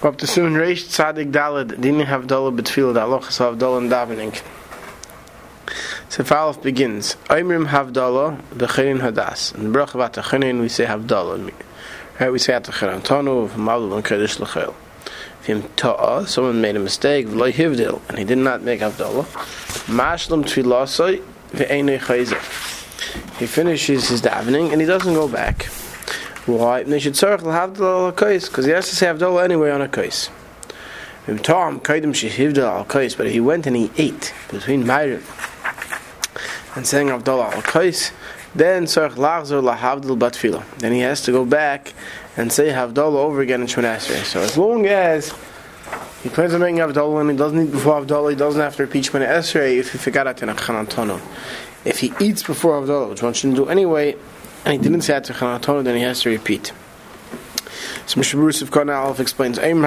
Op de Sun Reish Tzadik Daled, Dini Havdalah Betfil, the Aloch is Havdalah and Davening. So Falaf begins. Oimrim Havdalah, Bechirin Hadas. In the Brach of Atachirin, we say Havdalah. Right, we say Atachirin Tonu, Mavdal and Kedesh Lechel. Vim Ta'a, someone made a mistake, V'loi Hivdil, and he did not make Havdalah. Mashlam Tfilasai, V'einei Chayzer. He finishes his davening, and he doesn't go back. Why? They should tzarich l'havdal al kais because he has to say havdalah anyway on a kais. Tom al kais, but if he went and he ate between Ma'ariv and saying havdalah al kais, then tzarich lachzor lahavdal batfila. Then he has to go back and say havdalah over again in Shemon So as long as he plans on making havdalah and he doesn't eat before havdalah, he doesn't have to repeat Shemon Esrei if he forgot a chanantono. If he eats before havdalah, which one shouldn't do anyway and he didn't say it to Chanatona, then he has to repeat. So Mr. Bruce of Karna Aleph explains, even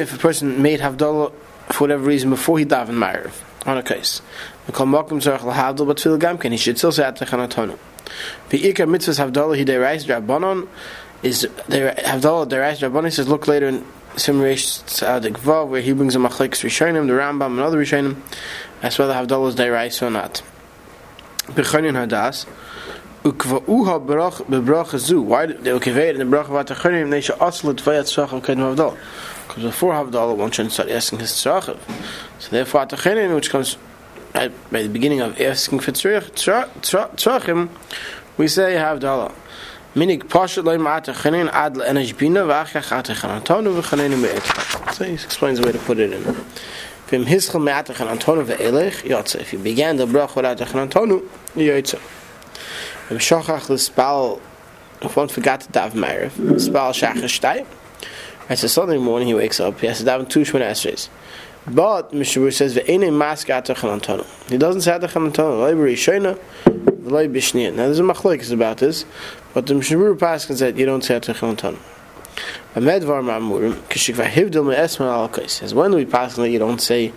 if a person made Havdal for whatever reason before he davened Ma'ariv, on a case. But Tfil Gamkin, he should still say it to Chanatona. V'ikar mitzvahs Havdal, he derais Rabbanon, is Havdal derais Rabbanon, says, look later in Simresh Tzadik Vav, where he brings a Machlekes Rishonim, the Rambam, and other Rishonim, as whether Havdalah is or not. Bechonin Hadas, Ukva'uha Barach Bebrach Zu. Why did they in the Brach of Atachonim? They should also Tvayat Tzach of Kedem Havdalah. Because before Havdalah, one shouldn't start asking his Tzach. So therefore, Atachonim, which comes at, by the beginning of asking for Tzachim, we say Havdalah. Minik Pashat Leim Atachonim Ad Le'enesh Bina V'achach Atachanatonu V'chanenim Be'et. So he explains the way to put it in. Vim hischel me'atach an antonu ve'elech, yotze. If you began the brach without an antonu, yotze. Vim shochach l'spal, if one forgot to dav me'erev, spal shachar shtay, right, so Sunday morning he wakes up, he has to daven two shmona esreis. But, Mr. says, ve'ene mask atach an antonu. He doesn't say atach an antonu, loy b'rishayna, loy b'shniyah. Now there's a machlokes about this, but the Mr. Paskin said, you don't say atach an antonu. Amedvar Ma'amurim, Kishikva Hivdil Me'esma Al Says when we pass you don't say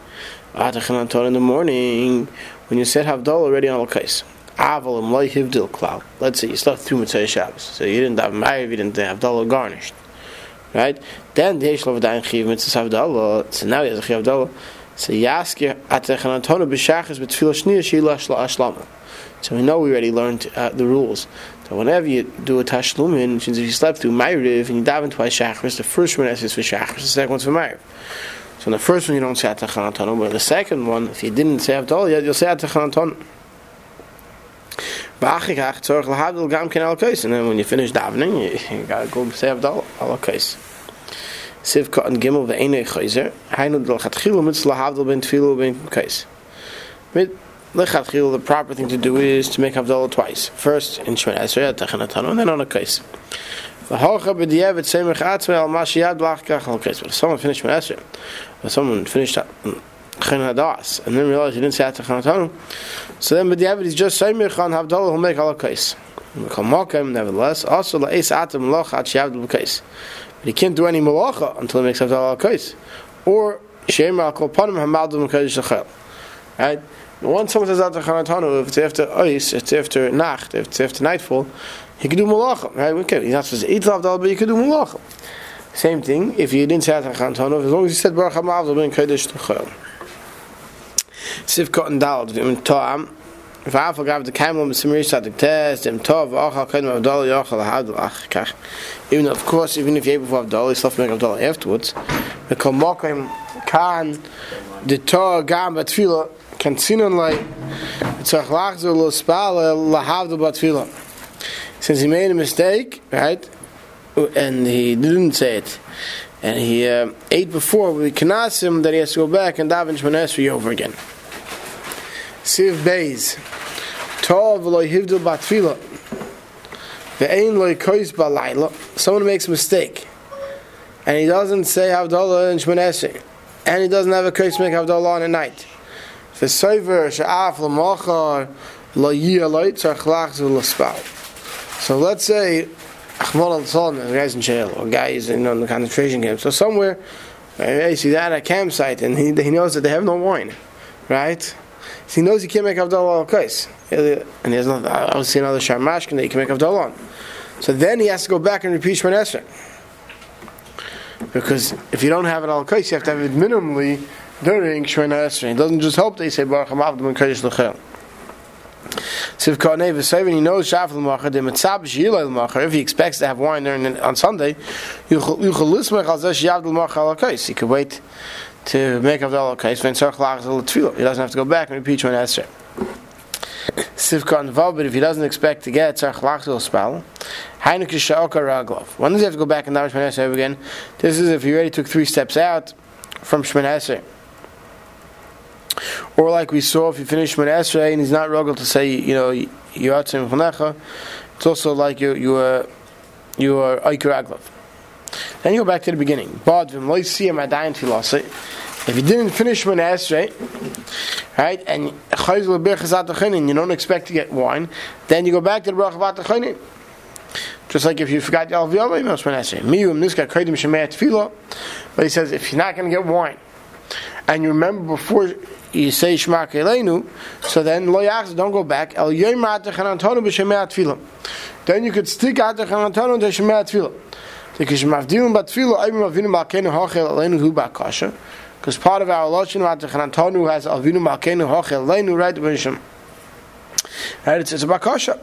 Atachan Torah in the morning when you said Havdal already on Al Kais. Aval and Loi Hivdil Klal. Let's say you slept through Mitzvah Shabbos, so you didn't have Ma'ariv, you didn't have Havdal garnished, right? Then the Yeshlo V'dayin Chiv Mitzvah Havdal. So now he has a Chiv Havdal. So Yaskir Atachan Torah B'Shachas B'Tfilah Shniya Shila Ashlama. So we know we already learned uh, the rules. So whenever you do a tashlumin, which means if you slept through Ma'ariv and you daven twice Shachris, the first one is for Shachris, the second one's for Ma'ariv. So in the first one you don't say Atachanatonu, but the second one, if you didn't say Avdol yet, you'll say Atachanatonu. And then when you finish davening, you, you gotta go say Avdol, al kais. Sivka and Gimel ve'enei chayzer, hainu del chatchilu mitzvah havdol ben tfilu ben kais. Lechatchil, the proper thing to do is to make Havdalah twice. First in Shemon Esrei, Tachanatanu, and then on a case. V'hocha b'diyevet semech atzmei al mashiyad blachkach al case. But if someone finished Shemon Esrei, or someone finished mm, Chen Hadas, and then realized he didn't say Tachanatanu, so then b'diyevet he's just semech on Havdalah, he'll make al case. Nevertheless, also la'es atem loch at sheyavd case. But he can't do any malacha until he makes Havdalah al case. Or shemer al kol panim hamadum kodesh l'chel. Right? Once someone says after Chanatanu, if it's after Ois, it's after Nacht, if it's after nightfall, he can do Malachim, right? Okay, he's not supposed to eat Lavdal, but you can do Malachim. Same thing, if you didn't say after Chanatanu, as long as you said Baruch HaMavdal, ben Kodesh Techel. Sivkot and Dal, Vim To'am, ואף אגב דקיימו מסמיר צדיק טס, דם טוב, ואוכל קודם אבדול יוכל להבדל אחר כך. Even of course, even if you ate before Abdullah, you still have to make Abdullah afterwards. וכל מוקרים כאן, דתור גם בתפילה, kan sinon like tzach lachzer lo spala lahavdu batfila. Since he made a mistake, right, and he didn't say it, and he uh, ate before, we can ask him that he has to go back and daven shmanesri over again. Siv Beis, Tov lo hivdu batfila, ve'ein lo kois balayla. Someone makes a mistake, and he doesn't say havdalah in shmanesri, and he doesn't have a kois make havdalah on a night. Yiyaloi tzarch lachzu l'spal. So let's say al-Tzolman, a guy's in jail, or a guy is in, in the concentration camp. So somewhere, right, he's at a campsite, and he, he knows that they have no wine, right? So he knows he can't make Avdallah al kais. And he has not, obviously another Sharmashkin that he can make Avdallah on. So then he has to go back and repeat Shemon. Because if you don't have it al kais, you have to have it minimally during Shemon Esrei. It doesn't just help you say Baruch Hamavdim and Kodesh L'chel. Siv Karnei V'Sevin, he knows Shaf L'Macher, the Mitzab Sh'yilay L'Macher, if he expects to have wine during on Sunday, Yuchel Lismech Al Zesh Yav L'Macher Al Kais. He could wait to make up the Al Kais, when Tzarech Lachas Al Tfilah. He doesn't have to go back and repeat Shemon Esrei. Sivka Vav, but if he doesn't expect to get Tzarech Lachas spell, Heineke Sha'oka Raglov. When does he have to go back and daven Shemon Esrei again? This is if he already took three steps out from Shemon Esrei. Or like we saw, if you finish Shemon Esrei and he's not rugged to say, you know, you are Tzim it's also like you you are you are Eiker Raglov. Then you go back to the beginning. If you didn't finish Shemon Esrei, right, and you don't expect to get wine, then you go back to the Bracha Vatachinin. Just like if you forgot the Alviyah, you Shemon Esrei. Miyum Niska Kaidim Shemei. But he says if you're not going to get wine, and you remember before you say Shema Keleinu, so then lo don't go back. El. Then you could stick Atachanantonu to Shemei Tefillah. Because Mavdilim Batfillah, Ayim Avinu Malkenu Hachel Aleinu Hu Bakasha. Because part of our Lashon Atachanantonu has Avinu Malkenu Hachel Aleinu right B'Shem. Right, it's, it's a Bakasha.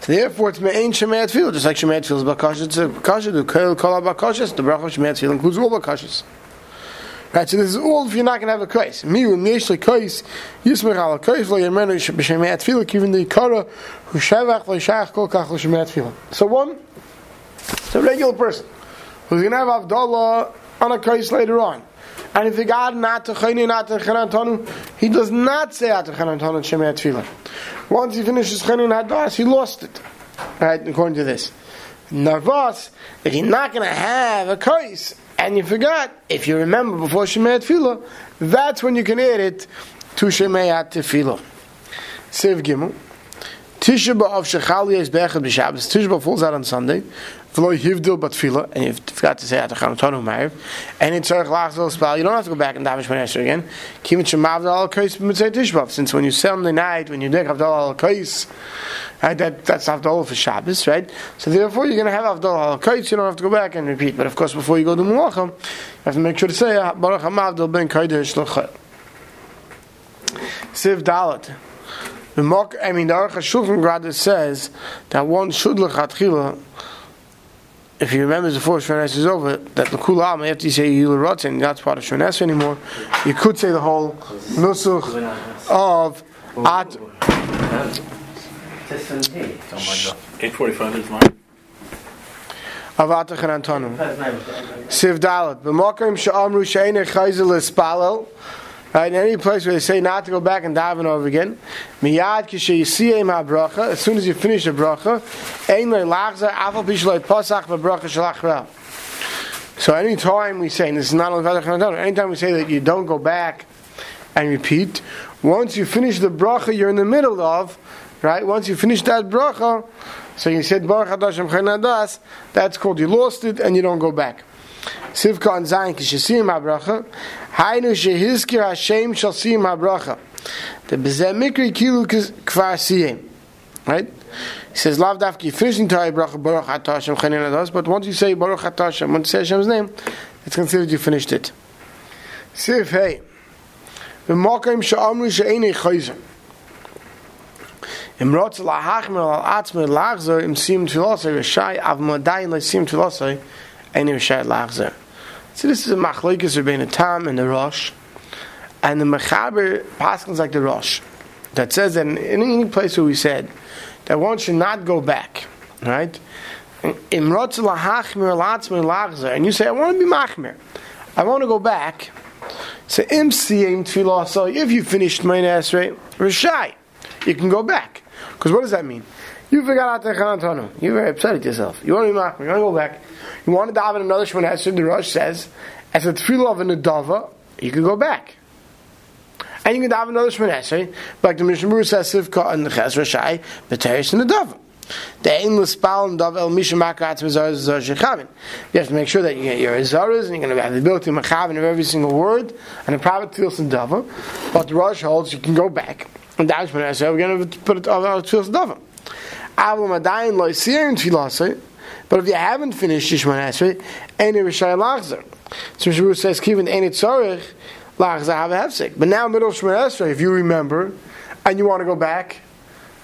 So therefore, it's me'ain shemayat tefillah, just like shemayat tefillah is bakasha. It's a bakasha. The kol bakashas. The bracha of shemayat tefillah includes all bakashas. Right, so this is all if you're not going to have a kais. Miu yesh lekais yismech al kais lo yemenu b'shemayat tefillah kivin the kara hu shevach lo shach kol kach lo shemayat tefillah. So one, it's a regular person who's going to have avdallah on a kais later on. And if he got not to chayni, not to chanantonu, he does not say at to chanantonu shemayat tefillah. Once he finishes chayni hadas, he lost it. Right, according to this. Narvas, if you're not going to have a kais, and you forgot, if you remember before Shemayat Tefillah, that's when you can add it to Shemayat Tefillah. Sev Gimel. Tisha B'Av Shechali is Bechad B'Shabbos. Tisha B'Av falls out on Sunday. V'lo Yivdil Batfila, and you forgot to say at Tonu Ma'ariv. And in Tzarech Lachzol Spal, you don't have to go back and daven Shemon Esrei again. Kivin Shemav Al Kais B'Mitzay Tisha Since when you Sunday night, when you do Avdal Al Kais, right, that, that's Avdal for Shabbos, right? So therefore you're going to have Avdal Al Kais, you don't have to go back and repeat. But of course, before you go to Mulacham, you have to make sure to say, ah, Baruch HaMavdal Ben Kaidesh L'Chayr. Siv Dalet. The mock, I mean, the Aruch HaShulchan says that one should lechatchila. If you remember before Shmones is over, that the Kulam after you say Yul Rotten, not part of Shmones anymore. You could say the whole nusach of at. Oh eight forty-five is mine. Of Atach. Siv Dalet. B'mokim she'amru she'ene chayzel espalel. Right, in any place where they say not to go back and daven over again, miyad kishayisiyim bracha. As soon as you finish the bracha, ein le'lachzer afal pishloi pasach v'bracha shalach So any time we say, and this is not only anytime we say that you don't go back and repeat, once you finish the bracha you're in the middle of, right? Once you finish that bracha, so you said baruch hadash that's called you lost it and you don't go back. Sivka and Zayin kishasim habracha. Hainu shehizkir Hashem shall see habracha. The bezeh mikri kilu kvar siyim. Right? He says, Lav dafki, finishing Torah Baruch Atah Hashem Chanin but once you say Baruch Hashem, once you say Hashem's name, it's considered you finished it. Siv, hey, the V'mokim sha'amru she'enei chayzer. Im rotz lahachmer al atzmer lachzer im sim tfilosay, v'shai av modayin le sim tfilosay, any Rishayat Lachzer. So this is a machlokes Rebbeinu Tam and the Rosh, and the Mechaber paskins like the Rosh that says that in any place where we said that one should not go back, right? Imrotz lahachmir latzmir lachzer, and you say I want to be machmir, I want to go back. So im siyim. So if you finished my esrei, rishai, you can go back. Because what does that mean? You forgot to You're very upset at yourself. You want to be machmir. You want to go back. You want to daven another Shemon Esrei, the Rosh says, as a tefillah of a Nadava, you can go back. And you can daven another Shemon Esrei, like the Mishnah says, Sivka and the Ches Rashai, B'teresh and Nadava. The spal and dav el misha makaratz mezarez zar shechavin. You have to make sure that you get your zaras and you're going to have the ability to machavin of every single word and the private tefillas and dava. But the Rosh holds you can go back and daven Shemon Esrei. We're going to put it on our tefillas and dava. Avum adayin lo yisirin tfilasei, but if you haven't finished Shishman Esrei, any Rishai Lachzer. So Shavu says, Kivin any tzorich, Lachzer have a hefsek. But now middle Shemar Esrei, if you remember, and you want to go back,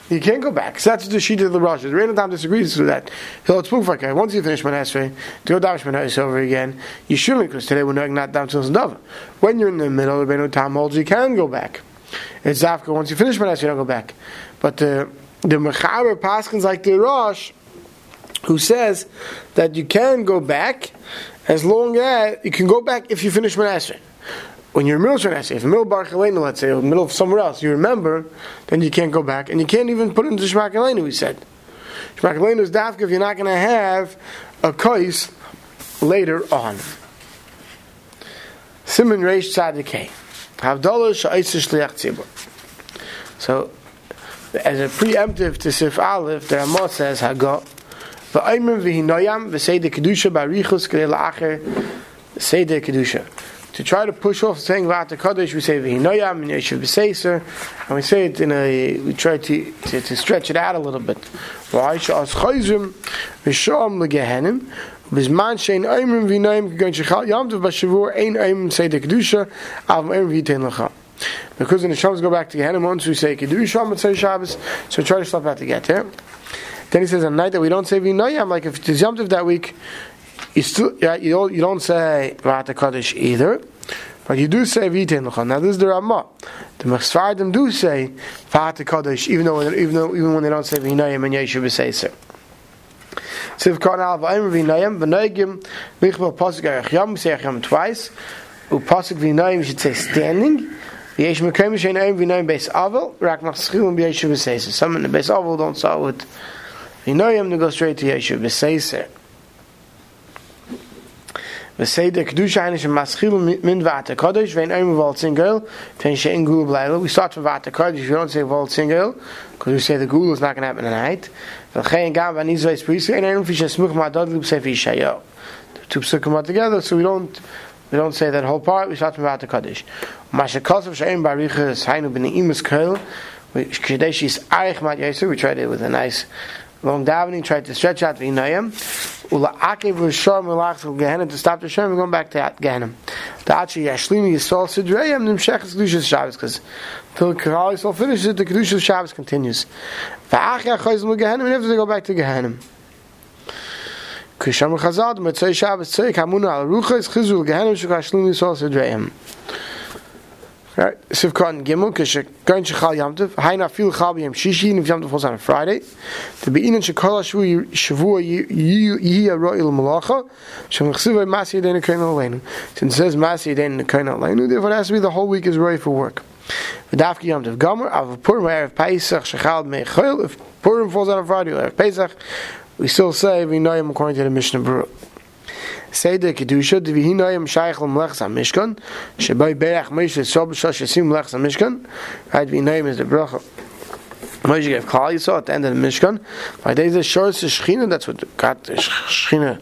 you can't go back. So that's the sheet of the Rosh. The Rebbeinu Tam disagrees with that. He'll speak like once you finish Manasre, to go down Manasre over again, you shouldn't, because today we're knowing not down to Dava. When you're in the middle, the Rebbeinu Tam holds you can go back. It's Zafka, once you finish Manasre, you don't go back. But the, the Mechaber Paskins like the Rosh, who says that you can go back as long as you can go back if you finish Manasre when you're in the middle Shemar if the middle Baruch let's say, or middle of somewhere else, you remember, then you can't go back, and you can't even put into Elenu, he said. Elenu is dafka if you're not going to have a kais later on. Simon Reish Tzadikei. Havdalah Sha'is Shliach Tzibur. So, as a preemptive to Sif Aleph, the Ramah says, Hagot, V'ayim v'hinoyam v'sei kedusha barichus k'dei la'acher seder kedusha to try to push off saying Vata Kaddish, we say Vihinoyam and Yeshiv B'Seiser, and we say it in a, we try to, to, to stretch it out a little bit. V'Aisha As Chayzim V'Sham L'Gehenim, בזמן שאין איימרים וינאים כגון שחל ים טוב בשבוע אין איימרים סיידר קדושה אבל איימרים וייתן לך because the Neshams go back to Gehenna once we say Kedusha on Mitzvah Shabbos so try to stop out to get there then he says on night that we don't say Vinoyam like if it's Yom Tov that week you still yeah, you don't you don't say Vata Kaddish either, but you do say Vitin Lachon. Now this is the Ramah. The Mechsfardim do say Vata Kaddish, even though even though even when they don't say Vinayim and Yeshu so. Siv Kan Al Vayim Vinayim V'Noigim Michbel Pasuk Erech Yom we say Yom twice. U Pasuk Vinayim should say standing. Yesh Mekem Shein Ayim Vinayim Beis Avel Rak Machschilim Yeshu B'Seiser. Some in the Beis Avel don't start with Vinayim to go straight to Yeshu B'Seiser. V'seder kedusha eine shem maschil min vata kodesh vein oim v'ol tzingel ten she'en gul b'leila we start from vata kodesh we don't say v'ol tzingel because we say the gul is not going to happen tonight. V'chein gam v'nizvei sprisi and oim fish smuch ma'adod lub sefi shayo two psukim are together so we don't we don't say that whole part we start from vata kodesh masha kosav she'en barichas hainu b'nei imus kol kadesh is arich mat yesu we tried it with a nice long davening, tried to stretch out the inayim. Ula akev rishor melach to Gehenna to stop the Shem, we're going back to Gehenna. The achi yashlimi yisol sidreyam nimshech kedushas Shabbos, because till Kral Yisrael finishes it, the kedushas Shabbos continues. V'ach yachayz Gehenna, we have to go back to Gehenna. Kisham Chazal, Mitzvah Shabbos Tzeik, Hamuna al Ruchas, Chizul Gehenna, Shukashlim Yisol sidreyam. Right, Sivkot Gimel, Kishe Gain Shechal Yamtiv, Haina Fil Chal B'Yam Shishi, and if Yamtiv falls on a Friday, to be Inan Shekol Shavua Shavua Yiyah Ro'il Malacha, Shem Chsiva Masi Yedin Kain Aleinu. Since it says Masi Yedin Kain Aleinu, therefore it has to be the whole week is ready for work. V'davki Yamtiv Gomer, Av Purim Erev Pesach Shechal Mechol, if Purim falls on a Friday, Erev Pesach, we still say we know him according to the Mishnah Berurah. Seder Kedusha, Divihinoyim Shaykh L'Melechs HaMishkan, Shebay Beach Moshe Sob Shosh Yasim Melechs HaMishkan, right, Divihinoyim is the bracha. Moshe gave Klal Yisrael at the end of the Mishkan, by days of Shores Shechina, that's what got the Shechina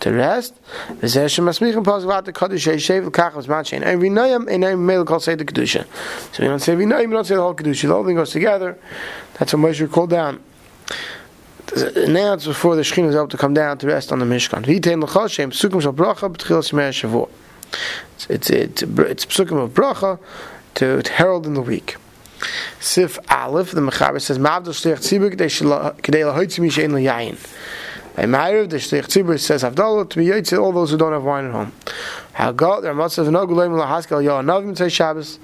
to rest. V'zeh Shem Asmich and Pasuk Vat Kodesh Yeshev L'Kach V'zman Shein Ein V'noyim Ein Ein Meil Kol Seder Kedusha. So we don't say V'noyim, we don't say the whole Kedusha, the whole thing goes together. That's what Moshe called down it's before the Shekhinah is able to come down to rest on the Mishkan. It's it's it's psukim of bracha to, to herald in the week. Sif Aleph, the Mechaber says, Ma'avdol shliach tzibur k'dei lahoitzi mi l'yayin. By Ma'ariv, the shliach tzibur says, Avdallah, to all those who don't have wine at home. There must have no gulayim lahaskel yo anavim tzay Shabbos,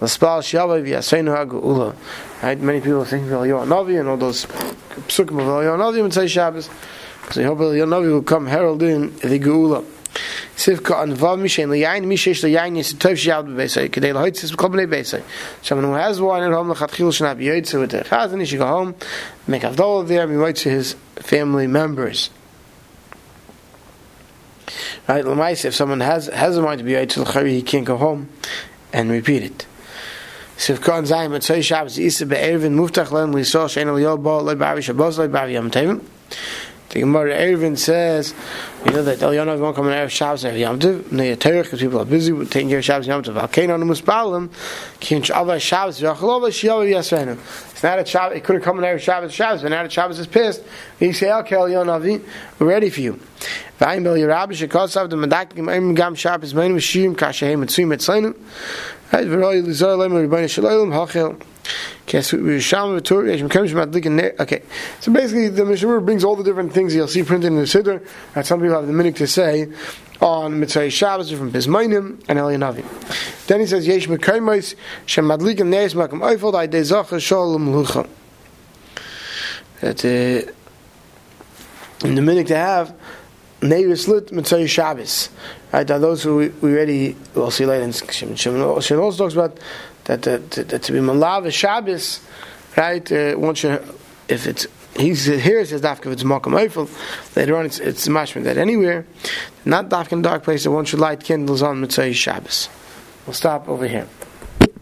l'spal shavay v'yaseinu ha'gu'ula. Right, many people think of yo anavi and all those psukim of yo anavi and tzay Shabbos. So you hope yo anavi will come heralding the geula. Sivka an vav mishen liyayin mishesh liyayin yis tov shiyad b'beisay kedei lahoitz is b'kol b'nei beisay. Someone who has wine at home l'chatchil shana b'yoytze with the chazan he should go home make avdol there be to his family members. Right, Lamais, if someone has has a mind to be Yitzhak L'chari, he can't go home and repeat it. Sivkon Zayim, Mitzvah Shabbos, Muftach Shein Al Yol, Bo, Loi Shabbos, Loi Yom. The Gemara Eruvin says, you know that Elyonav won't come on Erev Shabbos and Yom Tov, and the Terech, because people are busy with taking care of Shabbos and Yom Tov. Alkein on the Muspalim, Kin Shabbat Shabbos, V'achalova Shiyav Yasvenu. It's not a Shabbos, it could have come on Erev Shabbos, Shabbos, but now that Shabbos is pissed, he say, okay, Elyonav, we're ready for you. V'ayim Bel Yerabbi, Shekosav, the Medakim, Eim Gam Shabbos, Meinu, Shiyim, Kashehem, Mitzuyim, Etzleinu, Right, V'roi, Lizar, Lema, Rebbeinu, Shalom, Hachel, Okay, so basically, the Mishnah brings all the different things you'll see printed in the Siddur that some people have the minute to say on Mitzvah Shabbos from Bismainim and Eliyanavi. Then he says, Yesh Mekaimais, Shem Neis Makam Eifel, Dai De Zacha Shalom Lucha. That uh, in the minute to have, Nevis Lit Mitzvah Shabbos. Right, those who we, we already, we'll see later in Shimon also talks about that, that, that to be malav Shabbos, right? Uh, once you, if it's he's here it says dafka if it's makam eifel. Later on, it's it's mashman that anywhere, not dafka in dark place. That one should light candles on mitzvah Shabbos. We'll stop over here.